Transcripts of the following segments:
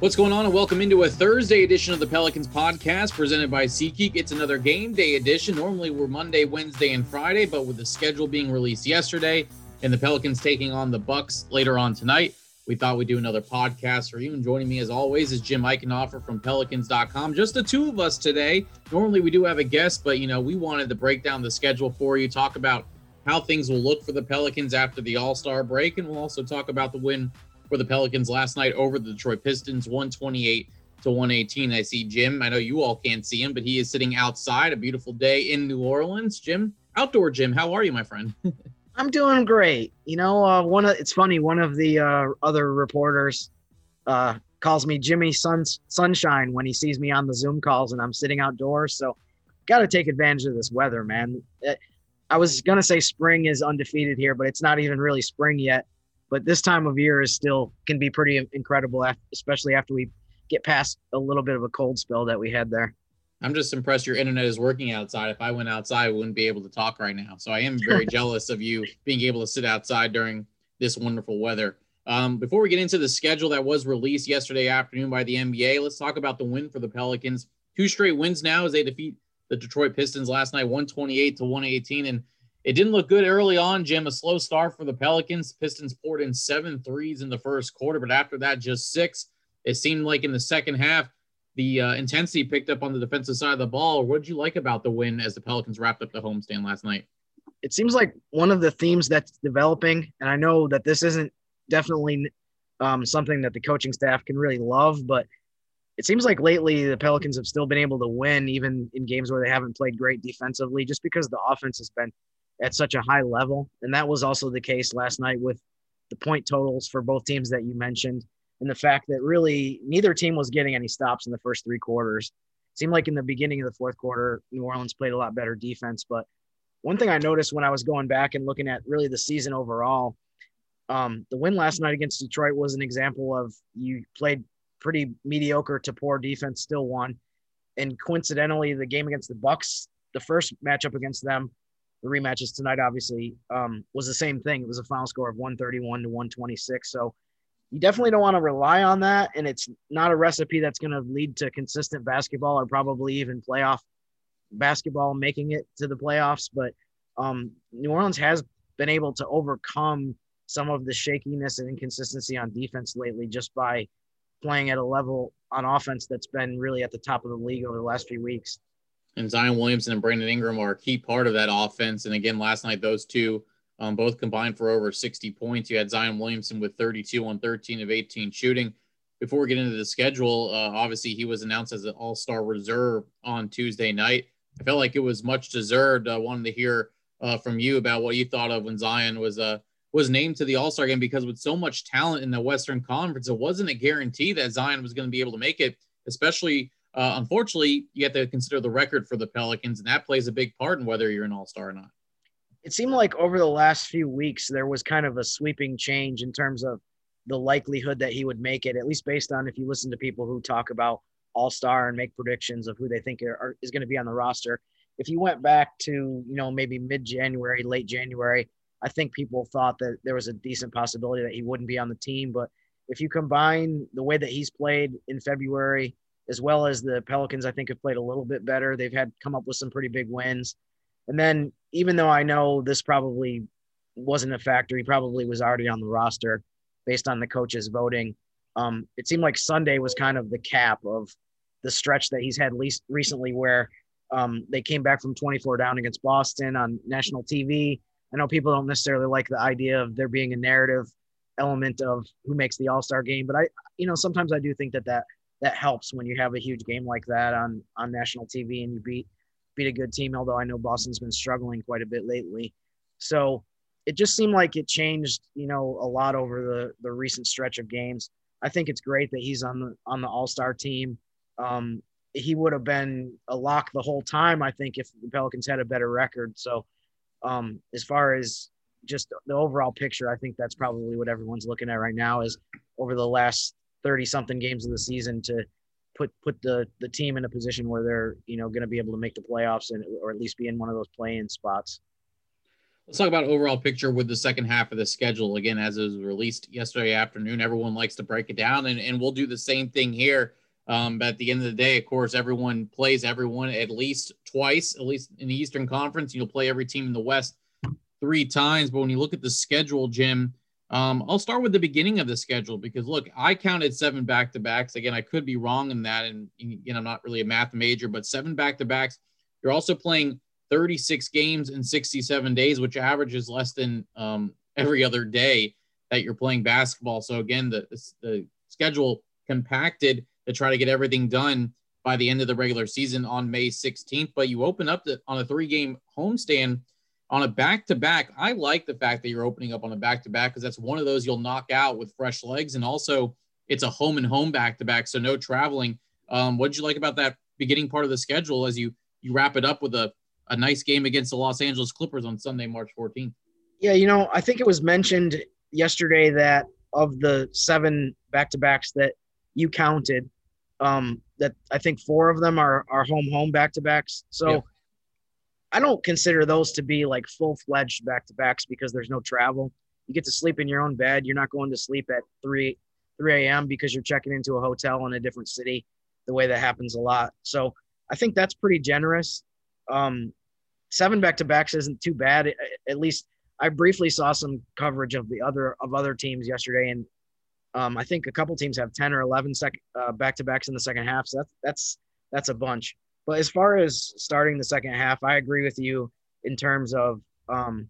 What's going on, and welcome into a Thursday edition of the Pelicans podcast presented by SeatGeek. It's another game day edition. Normally, we're Monday, Wednesday, and Friday, but with the schedule being released yesterday and the Pelicans taking on the Bucks later on tonight, we thought we'd do another podcast for you. And joining me, as always, is Jim Eichenhofer from Pelicans.com. Just the two of us today. Normally, we do have a guest, but you know, we wanted to break down the schedule for you, talk about how things will look for the Pelicans after the All Star break, and we'll also talk about the win for the Pelicans last night over the Detroit Pistons, 128 to 118. I see Jim. I know you all can't see him, but he is sitting outside. A beautiful day in New Orleans. Jim, outdoor Jim, how are you, my friend? I'm doing great. You know, uh, one of it's funny. One of the uh, other reporters uh, calls me Jimmy Suns Sunshine when he sees me on the Zoom calls, and I'm sitting outdoors. So, got to take advantage of this weather, man. Eh, I was gonna say spring is undefeated here, but it's not even really spring yet but this time of year is still can be pretty incredible, especially after we get past a little bit of a cold spell that we had there. I'm just impressed your internet is working outside. If I went outside, I wouldn't be able to talk right now. So I am very jealous of you being able to sit outside during this wonderful weather. Um, before we get into the schedule that was released yesterday afternoon by the NBA, let's talk about the win for the Pelicans. Two straight wins now as they defeat the Detroit Pistons last night, 128 to 118. And it didn't look good early on, Jim. A slow start for the Pelicans. Pistons poured in seven threes in the first quarter, but after that, just six. It seemed like in the second half, the uh, intensity picked up on the defensive side of the ball. What did you like about the win as the Pelicans wrapped up the homestand last night? It seems like one of the themes that's developing, and I know that this isn't definitely um, something that the coaching staff can really love, but it seems like lately the Pelicans have still been able to win even in games where they haven't played great defensively, just because the offense has been at such a high level. And that was also the case last night with the point totals for both teams that you mentioned, and the fact that really neither team was getting any stops in the first three quarters. It seemed like in the beginning of the fourth quarter, New Orleans played a lot better defense. But one thing I noticed when I was going back and looking at really the season overall, um, the win last night against Detroit was an example of you played pretty mediocre to poor defense, still won. And coincidentally, the game against the Bucks, the first matchup against them, the rematches tonight obviously um, was the same thing. It was a final score of 131 to 126. So you definitely don't want to rely on that. And it's not a recipe that's going to lead to consistent basketball or probably even playoff basketball making it to the playoffs. But um, New Orleans has been able to overcome some of the shakiness and inconsistency on defense lately just by playing at a level on offense that's been really at the top of the league over the last few weeks and Zion Williamson and Brandon Ingram are a key part of that offense. And again, last night, those two um, both combined for over 60 points. You had Zion Williamson with 32 on 13 of 18 shooting. Before we get into the schedule, uh, obviously he was announced as an All Star reserve on Tuesday night. I felt like it was much deserved. I wanted to hear uh, from you about what you thought of when Zion was uh, was named to the All Star game because with so much talent in the Western Conference, it wasn't a guarantee that Zion was going to be able to make it, especially uh, unfortunately, you have to consider the record for the Pelicans, and that plays a big part in whether you're an all star or not. It seemed like over the last few weeks, there was kind of a sweeping change in terms of the likelihood that he would make it, at least based on if you listen to people who talk about all star and make predictions of who they think are, are, is going to be on the roster. If you went back to, you know, maybe mid January, late January, I think people thought that there was a decent possibility that he wouldn't be on the team. But if you combine the way that he's played in February, as well as the Pelicans, I think have played a little bit better. They've had come up with some pretty big wins. And then, even though I know this probably wasn't a factor, he probably was already on the roster based on the coaches voting. Um, it seemed like Sunday was kind of the cap of the stretch that he's had least recently, where um, they came back from 24 down against Boston on national TV. I know people don't necessarily like the idea of there being a narrative element of who makes the All Star game, but I, you know, sometimes I do think that that that helps when you have a huge game like that on on national TV and you beat beat a good team. Although I know Boston's been struggling quite a bit lately, so it just seemed like it changed, you know, a lot over the the recent stretch of games. I think it's great that he's on the on the All Star team. Um, he would have been a lock the whole time, I think, if the Pelicans had a better record. So, um, as far as just the overall picture, I think that's probably what everyone's looking at right now. Is over the last 30 something games of the season to put put the the team in a position where they're you know going to be able to make the playoffs and or at least be in one of those play-in spots. Let's talk about overall picture with the second half of the schedule. Again, as it was released yesterday afternoon, everyone likes to break it down, and, and we'll do the same thing here. Um, but at the end of the day, of course, everyone plays everyone at least twice, at least in the Eastern Conference. You'll play every team in the West three times. But when you look at the schedule, Jim, um, I'll start with the beginning of the schedule because look, I counted seven back to backs. Again, I could be wrong in that. And again, I'm not really a math major, but seven back to backs. You're also playing 36 games in 67 days, which averages less than um, every other day that you're playing basketball. So again, the, the schedule compacted to try to get everything done by the end of the regular season on May 16th. But you open up the, on a three game homestand on a back to back. I like the fact that you're opening up on a back to back because that's one of those you'll knock out with fresh legs. And also, it's a home and home back to back, so no traveling. Um, what did you like about that beginning part of the schedule as you you wrap it up with a a nice game against the Los Angeles Clippers on Sunday, March 14th. Yeah, you know, I think it was mentioned yesterday that of the seven back to backs that you counted, um, that I think four of them are are home home back to backs. So yeah. I don't consider those to be like full fledged back to backs because there's no travel. You get to sleep in your own bed. You're not going to sleep at three three a.m. because you're checking into a hotel in a different city. The way that happens a lot. So I think that's pretty generous. Um, seven back to backs isn't too bad. At least I briefly saw some coverage of the other of other teams yesterday, and um, I think a couple teams have ten or eleven second uh, back to backs in the second half. So that's that's that's a bunch. But as far as starting the second half, I agree with you in terms of um,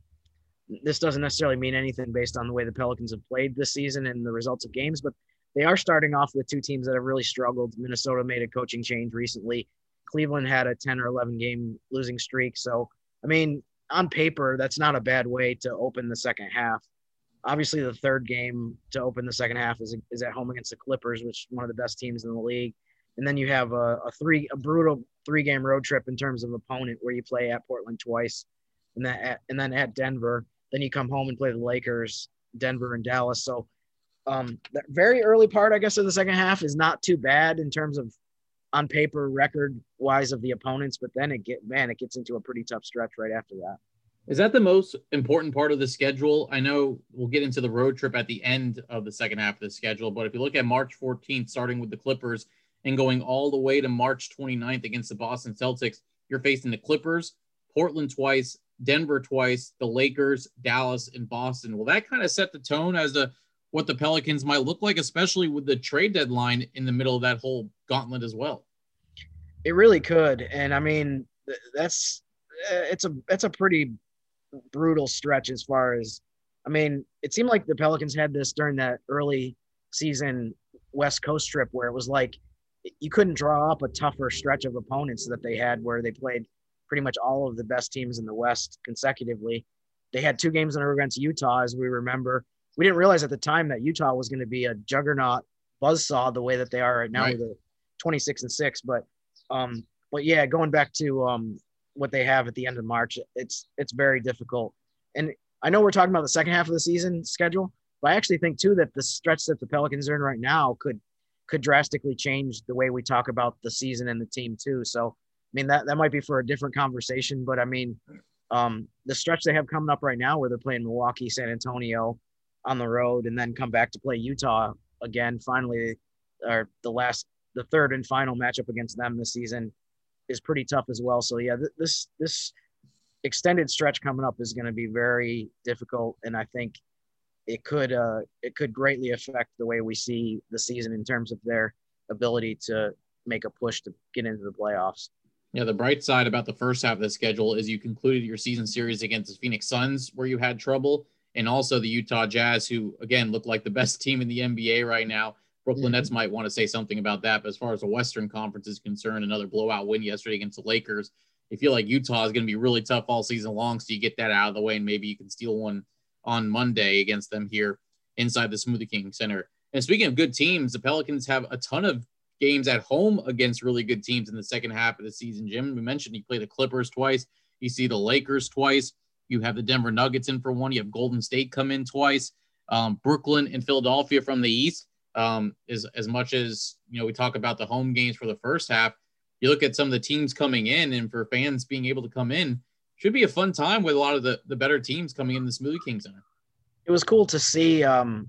this doesn't necessarily mean anything based on the way the Pelicans have played this season and the results of games, but they are starting off with two teams that have really struggled. Minnesota made a coaching change recently Cleveland had a 10 or 11 game losing streak. So, I mean, on paper, that's not a bad way to open the second half. Obviously, the third game to open the second half is, is at home against the Clippers, which is one of the best teams in the league. And then you have a, a three a brutal three game road trip in terms of opponent where you play at Portland twice, and then at, and then at Denver. Then you come home and play the Lakers, Denver, and Dallas. So um, very early part, I guess, of the second half is not too bad in terms of on paper record wise of the opponents, but then it get man, it gets into a pretty tough stretch right after that. Is that the most important part of the schedule? I know we'll get into the road trip at the end of the second half of the schedule, but if you look at March 14th, starting with the Clippers and going all the way to March 29th against the Boston Celtics, you're facing the Clippers, Portland twice, Denver twice, the Lakers, Dallas, and Boston. Will that kind of set the tone as to what the Pelicans might look like, especially with the trade deadline in the middle of that whole gauntlet as well. It really could, and I mean that's uh, it's a it's a pretty brutal stretch as far as I mean. It seemed like the Pelicans had this during that early season West Coast trip where it was like you couldn't draw up a tougher stretch of opponents that they had where they played pretty much all of the best teams in the West consecutively. They had two games in a row against Utah, as we remember we didn't realize at the time that Utah was going to be a juggernaut buzzsaw the way that they are right now right. with a 26 and six. But, um, but yeah, going back to um, what they have at the end of March, it's it's very difficult. And I know we're talking about the second half of the season schedule, but I actually think too that the stretch that the Pelicans are in right now could could drastically change the way we talk about the season and the team too. So, I mean that that might be for a different conversation, but I mean, um, the stretch they have coming up right now, where they're playing Milwaukee, San Antonio, on the road and then come back to play Utah again. Finally, or the last, the third and final matchup against them this season is pretty tough as well. So yeah, th- this this extended stretch coming up is going to be very difficult, and I think it could uh, it could greatly affect the way we see the season in terms of their ability to make a push to get into the playoffs. Yeah, the bright side about the first half of the schedule is you concluded your season series against the Phoenix Suns where you had trouble and also the Utah Jazz, who again look like the best team in the NBA right now. Brooklyn mm-hmm. Nets might want to say something about that. But as far as the Western Conference is concerned, another blowout win yesterday against the Lakers. I feel like Utah is going to be really tough all season long. So you get that out of the way, and maybe you can steal one on Monday against them here inside the Smoothie King Center. And speaking of good teams, the Pelicans have a ton of games at home against really good teams in the second half of the season. Jim, we mentioned you play the Clippers twice, you see the Lakers twice. You have the Denver Nuggets in for one. You have Golden State come in twice. Um, Brooklyn and Philadelphia from the East. Um, is as much as you know, we talk about the home games for the first half. You look at some of the teams coming in, and for fans being able to come in, should be a fun time with a lot of the, the better teams coming in the Smoothie King Center. It was cool to see um,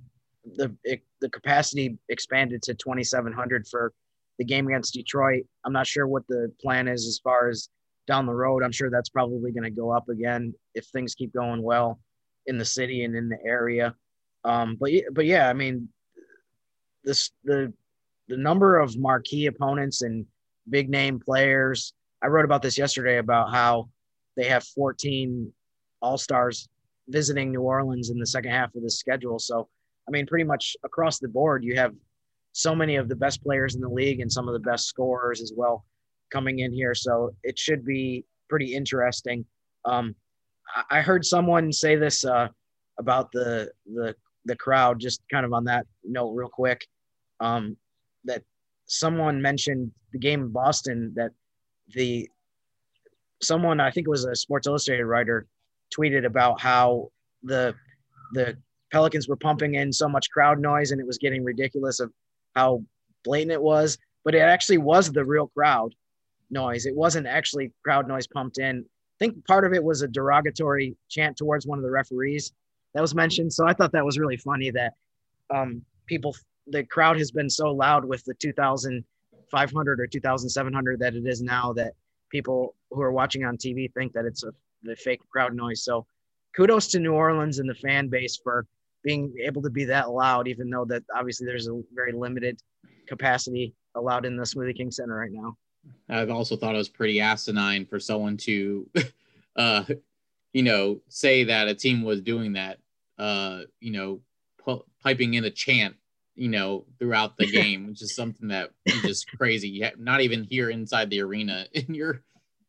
the it, the capacity expanded to 2,700 for the game against Detroit. I'm not sure what the plan is as far as down the road. I'm sure that's probably going to go up again if things keep going well in the city and in the area. Um, but but yeah, I mean, this the the number of marquee opponents and big name players. I wrote about this yesterday about how they have 14 All Stars visiting New Orleans in the second half of the schedule. So, I mean, pretty much across the board, you have so many of the best players in the league and some of the best scorers as well coming in here. So it should be pretty interesting. Um, I heard someone say this uh, about the the the crowd. Just kind of on that note, real quick, um, that someone mentioned the game in Boston that the someone I think it was a Sports Illustrated writer tweeted about how the the Pelicans were pumping in so much crowd noise and it was getting ridiculous of how blatant it was, but it actually was the real crowd noise. It wasn't actually crowd noise pumped in. I think part of it was a derogatory chant towards one of the referees that was mentioned. So I thought that was really funny that um, people, the crowd has been so loud with the 2,500 or 2,700 that it is now that people who are watching on TV think that it's a the fake crowd noise. So kudos to New Orleans and the fan base for being able to be that loud, even though that obviously there's a very limited capacity allowed in the Smoothie King Center right now. I've also thought it was pretty asinine for someone to, uh, you know, say that a team was doing that, uh, you know, piping in a chant, you know, throughout the game, which is something that is just crazy. Not even here inside the arena, and you're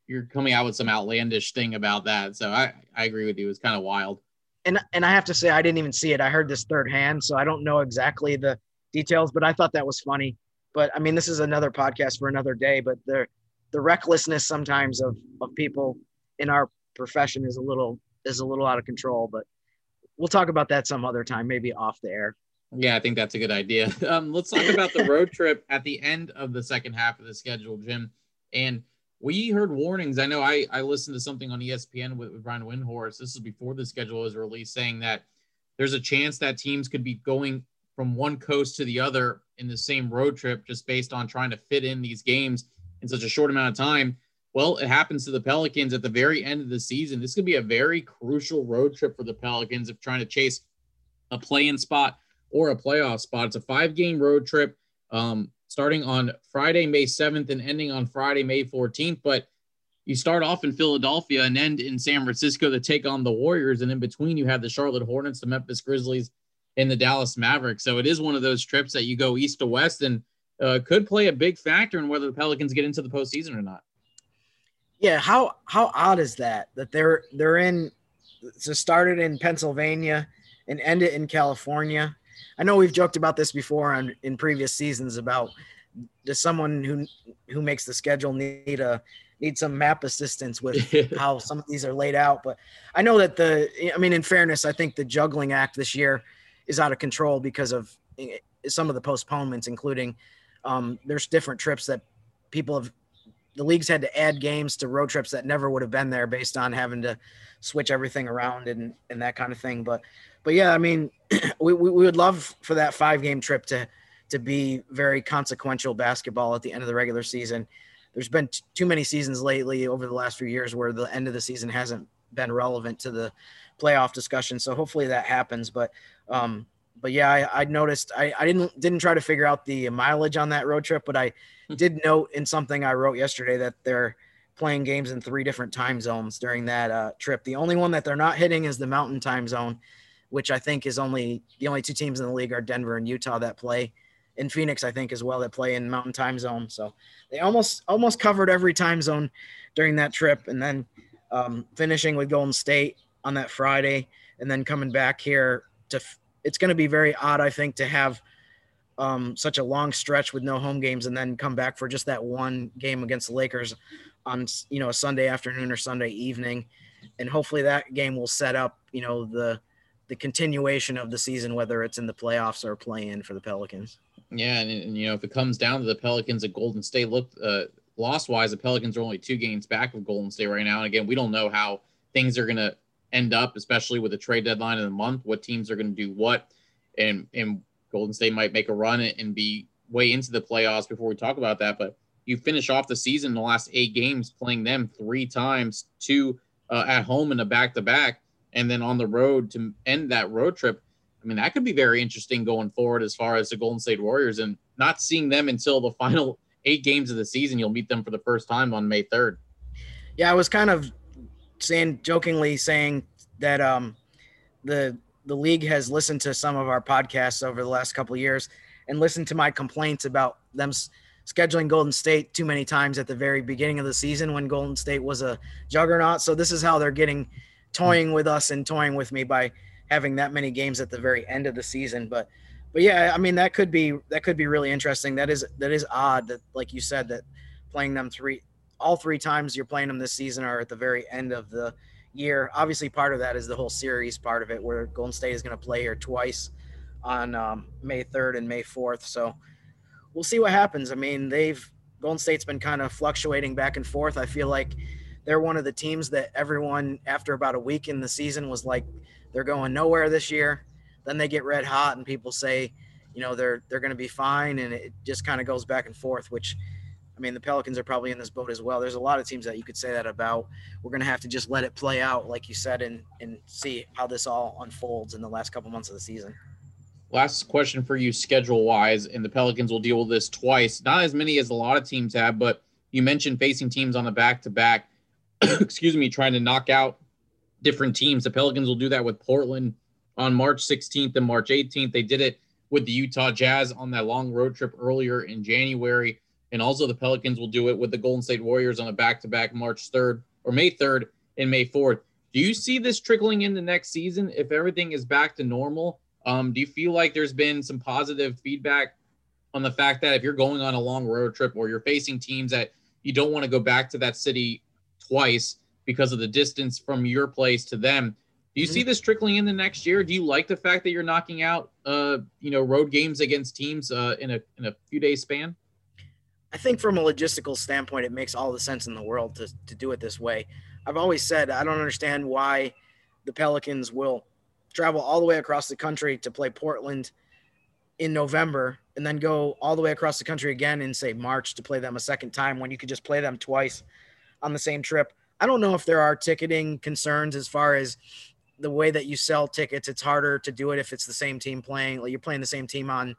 you're coming out with some outlandish thing about that. So I I agree with you. It's kind of wild. And and I have to say I didn't even see it. I heard this third hand, so I don't know exactly the details, but I thought that was funny. But I mean, this is another podcast for another day. But the the recklessness sometimes of of people in our profession is a little is a little out of control. But we'll talk about that some other time, maybe off the air. Yeah, I think that's a good idea. Um, let's talk about the road trip at the end of the second half of the schedule, Jim. And we heard warnings. I know I, I listened to something on ESPN with, with Brian Windhorst. This is before the schedule was released, saying that there's a chance that teams could be going from one coast to the other in the same road trip just based on trying to fit in these games in such a short amount of time. Well, it happens to the Pelicans at the very end of the season. This could be a very crucial road trip for the Pelicans if trying to chase a play-in spot or a playoff spot. It's a five-game road trip um, starting on Friday, May 7th, and ending on Friday, May 14th. But you start off in Philadelphia and end in San Francisco to take on the Warriors, and in between you have the Charlotte Hornets, the Memphis Grizzlies, and the Dallas Mavericks. So it is one of those trips that you go east to west and uh, could play a big factor in whether the Pelicans get into the postseason or not. Yeah, how how odd is that? That they're they're in so started in Pennsylvania and end it in California. I know we've joked about this before on in previous seasons about does someone who who makes the schedule need a need some map assistance with how some of these are laid out. But I know that the I mean, in fairness, I think the juggling act this year is out of control because of eh, some of the postponements, including um, there's different trips that people have. The leagues had to add games to road trips that never would have been there based on having to switch everything around and and that kind of thing. But but yeah, I mean, we, we would love for that five game trip to to be very consequential basketball at the end of the regular season. There's been t- too many seasons lately over the last few years where the end of the season hasn't been relevant to the playoff discussion. So hopefully that happens. But um, but yeah, I, I noticed I, I didn't didn't try to figure out the mileage on that road trip, but I hmm. did note in something I wrote yesterday that they're playing games in three different time zones during that uh, trip. The only one that they're not hitting is the Mountain Time Zone, which I think is only the only two teams in the league are Denver and Utah that play in Phoenix, I think as well that play in Mountain Time Zone. So they almost almost covered every time zone during that trip, and then um, finishing with Golden State on that Friday, and then coming back here to. It's going to be very odd, I think, to have um, such a long stretch with no home games, and then come back for just that one game against the Lakers on you know a Sunday afternoon or Sunday evening, and hopefully that game will set up you know the the continuation of the season, whether it's in the playoffs or play in for the Pelicans. Yeah, and, and, you know if it comes down to the Pelicans at Golden State, look uh, loss wise, the Pelicans are only two games back of Golden State right now, and again we don't know how things are going to end up, especially with the trade deadline in the month, what teams are going to do what, and and Golden State might make a run and be way into the playoffs before we talk about that. But you finish off the season in the last eight games playing them three times, two uh, at home and a back to back, and then on the road to end that road trip. I mean, that could be very interesting going forward as far as the Golden State Warriors and not seeing them until the final eight games of the season. You'll meet them for the first time on May 3rd. Yeah, I was kind of saying jokingly saying that um, the the league has listened to some of our podcasts over the last couple years and listened to my complaints about them scheduling Golden State too many times at the very beginning of the season when Golden State was a juggernaut. So this is how they're getting toying with us and toying with me by having that many games at the very end of the season. But but yeah, I mean that could be that could be really interesting. That is that is odd that like you said that playing them three all three times you're playing them this season are at the very end of the year. Obviously, part of that is the whole series part of it, where Golden State is going to play here twice on um, May 3rd and May 4th. So we'll see what happens. I mean, they've Golden State's been kind of fluctuating back and forth. I feel like they're one of the teams that everyone after about a week in the season was like they're going nowhere this year. Then they get red hot and people say, you know, they're they're going to be fine and it just kind of goes back and forth, which I mean, the Pelicans are probably in this boat as well. There's a lot of teams that you could say that about. We're going to have to just let it play out, like you said, and and see how this all unfolds in the last couple months of the season. Last question for you, schedule wise, and the Pelicans will deal with this twice. Not as many as a lot of teams have, but you mentioned facing teams on the back to back. Excuse me, trying to knock out different teams. The Pelicans will do that with Portland on March 16th and March 18th. They did it with the Utah Jazz on that long road trip earlier in January. And also the Pelicans will do it with the Golden State Warriors on a back to back March 3rd or May 3rd and May 4th. Do you see this trickling in the next season if everything is back to normal? Um, do you feel like there's been some positive feedback on the fact that if you're going on a long road trip or you're facing teams that you don't want to go back to that city twice because of the distance from your place to them, do you mm-hmm. see this trickling in the next year? Do you like the fact that you're knocking out, uh, you know, road games against teams uh, in a in a few days span? I think from a logistical standpoint, it makes all the sense in the world to, to do it this way. I've always said I don't understand why the Pelicans will travel all the way across the country to play Portland in November and then go all the way across the country again in say March to play them a second time when you could just play them twice on the same trip. I don't know if there are ticketing concerns as far as the way that you sell tickets. It's harder to do it if it's the same team playing. Like you're playing the same team on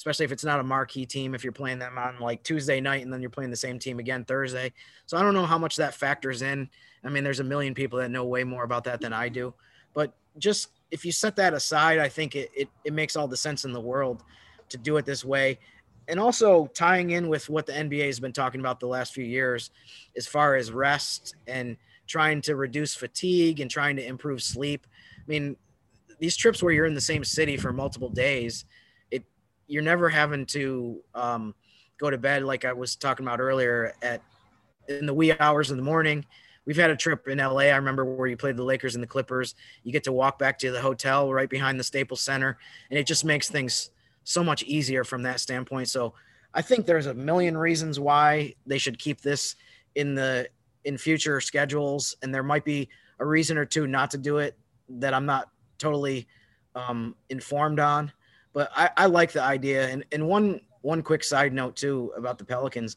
especially if it's not a marquee team, if you're playing them on like Tuesday night and then you're playing the same team again Thursday. So I don't know how much that factors in. I mean, there's a million people that know way more about that than I do. But just if you set that aside, I think it, it, it makes all the sense in the world to do it this way. And also tying in with what the NBA has been talking about the last few years, as far as rest and trying to reduce fatigue and trying to improve sleep. I mean, these trips where you're in the same city for multiple days it – you're never having to um, go to bed like I was talking about earlier at in the wee hours in the morning. We've had a trip in LA. I remember where you played the Lakers and the Clippers. You get to walk back to the hotel right behind the Staples Center, and it just makes things so much easier from that standpoint. So I think there's a million reasons why they should keep this in the in future schedules, and there might be a reason or two not to do it that I'm not totally um, informed on. But I, I like the idea. And, and one one quick side note too about the Pelicans.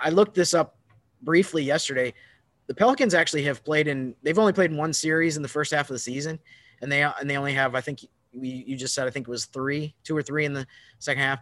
I looked this up briefly yesterday. The Pelicans actually have played in they've only played in one series in the first half of the season, and they and they only have I think we, you just said I think it was three, two or three in the second half.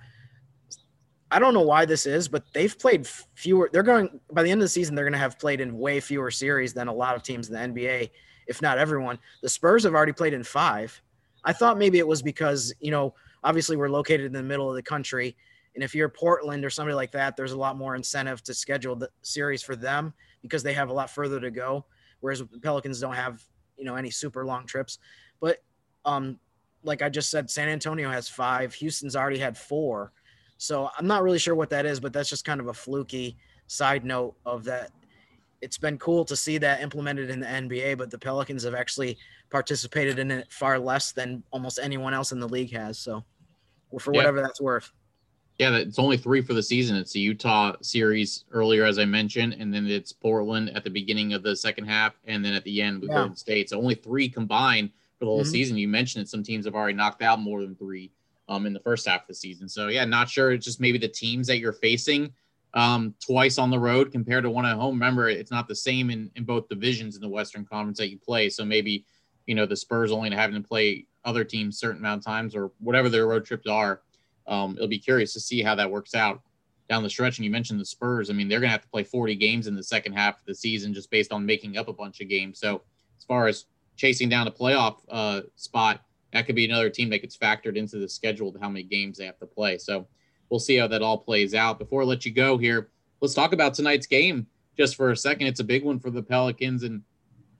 I don't know why this is, but they've played fewer. They're going by the end of the season. They're going to have played in way fewer series than a lot of teams in the NBA, if not everyone. The Spurs have already played in five. I thought maybe it was because, you know, obviously we're located in the middle of the country. And if you're Portland or somebody like that, there's a lot more incentive to schedule the series for them because they have a lot further to go. Whereas the Pelicans don't have, you know, any super long trips. But um, like I just said, San Antonio has five. Houston's already had four. So I'm not really sure what that is, but that's just kind of a fluky side note of that. It's been cool to see that implemented in the NBA, but the Pelicans have actually participated in it far less than almost anyone else in the league has. So, for whatever yeah. that's worth. Yeah, it's only three for the season. It's the Utah series earlier, as I mentioned, and then it's Portland at the beginning of the second half, and then at the end with yeah. Golden State. So only three combined for the whole mm-hmm. season. You mentioned that some teams have already knocked out more than three um, in the first half of the season. So yeah, not sure. It's just maybe the teams that you're facing um, twice on the road compared to one at home. Remember, it's not the same in, in both divisions in the Western Conference that you play. So maybe you know the Spurs only having to play other teams certain amount of times or whatever their road trips are um, it'll be curious to see how that works out down the stretch. And you mentioned the Spurs. I mean, they're going to have to play 40 games in the second half of the season just based on making up a bunch of games. So as far as chasing down a playoff uh, spot, that could be another team that gets factored into the schedule to how many games they have to play. So we'll see how that all plays out. Before I let you go here, let's talk about tonight's game just for a second. It's a big one for the Pelicans. And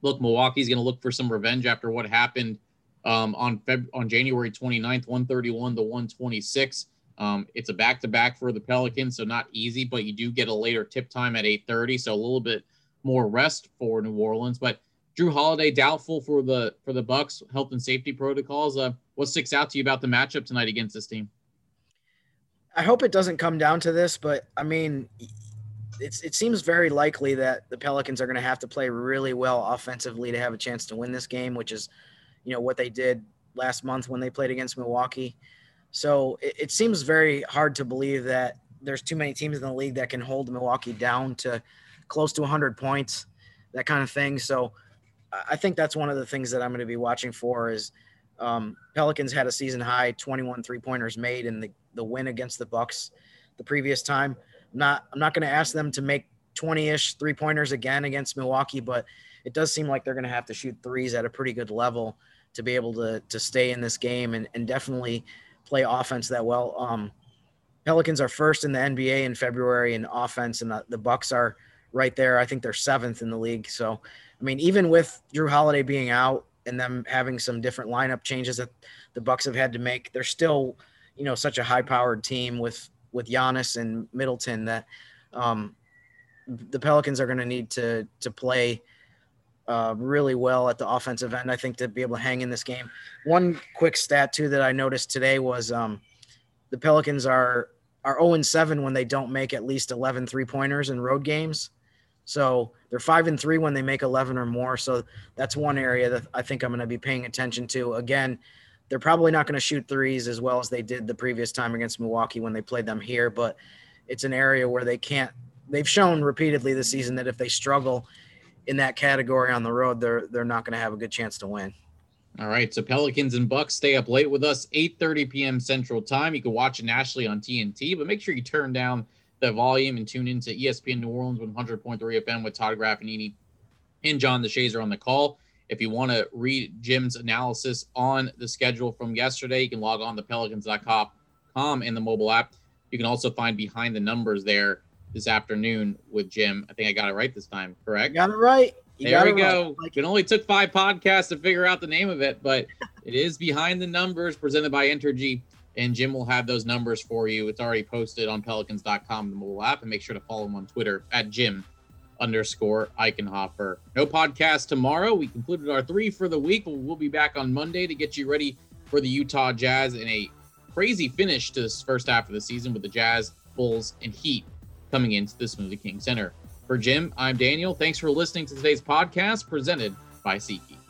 look, Milwaukee's going to look for some revenge after what happened um, on Feb- on January 29th, 131 to 126. Um, it's a back to back for the Pelicans, so not easy, but you do get a later tip time at 8:30, so a little bit more rest for New Orleans. But Jrue Holiday doubtful for the for the Bucks health and safety protocols. Uh, what sticks out to you about the matchup tonight against this team? I hope it doesn't come down to this, but I mean, it's it seems very likely that the Pelicans are going to have to play really well offensively to have a chance to win this game, which is you know what they did last month when they played against Milwaukee. So it, it, seems very hard to believe that there's too many teams in the league that can hold Milwaukee down to close to 100 points, that kind of thing. So I think that's one of the things that I'm going to be watching for is um, Pelicans had a season high 21 three pointers made in the, the win against the Bucks the previous time. I'm not I'm not going to ask them to make 20-ish three pointers again against Milwaukee, but it does seem like they're going to have to shoot threes at a pretty good level to be able to to stay in this game and, and definitely play offense that well. Um, Pelicans are first in the NBA in February in offense, and the, the Bucks are right there. I think they're seventh in the league. So, I mean, even with Jrue Holiday being out and them having some different lineup changes that the Bucks have had to make, they're still, you know, such a high-powered team with with Giannis and Middleton that um, the Pelicans are going to need to to play uh, really well at the offensive end, I think, to be able to hang in this game. One quick stat, too, that I noticed today was um, the Pelicans are are 0 7 when they don't make at least 11 three pointers in road games. So they're 5 and 3 when they make 11 or more. So that's one area that I think I'm going to be paying attention to. Again, they're probably not going to shoot threes as well as they did the previous time against Milwaukee when they played them here, but it's an area where they can't. They've shown repeatedly this season that if they struggle in that category on the road, they're they're not going to have a good chance to win. All right, so Pelicans and Bucks stay up late with us, 8:30 p.m. Central Time. You can watch it nationally on TNT, but make sure you turn down the volume and tune into ESPN New Orleans 100.3 FM with Todd Graffagnini and John the DeShazier on the call. If you want to read Jim's analysis on the schedule from yesterday, you can log on to pelicans.com in the mobile app. You can also find behind the numbers there this afternoon with Jim. I think I got it right this time, correct? You got it right. You there we go. Right. It only took five podcasts to figure out the name of it, but it is Behind the Numbers presented by Entergy. And Jim will have those numbers for you. It's already posted on pelicans.com, the mobile app, and make sure to follow him on Twitter at Jim underscore Eichenhofer. No podcast tomorrow. We concluded our three for the week. We'll, be back on Monday to get you ready for the Utah Jazz in a crazy finish to this first half of the season with the Jazz, Bulls, and Heat coming into the Smoothie King Center. For Jim, I'm Daniel. Thanks for listening to today's podcast presented by SeatGeek.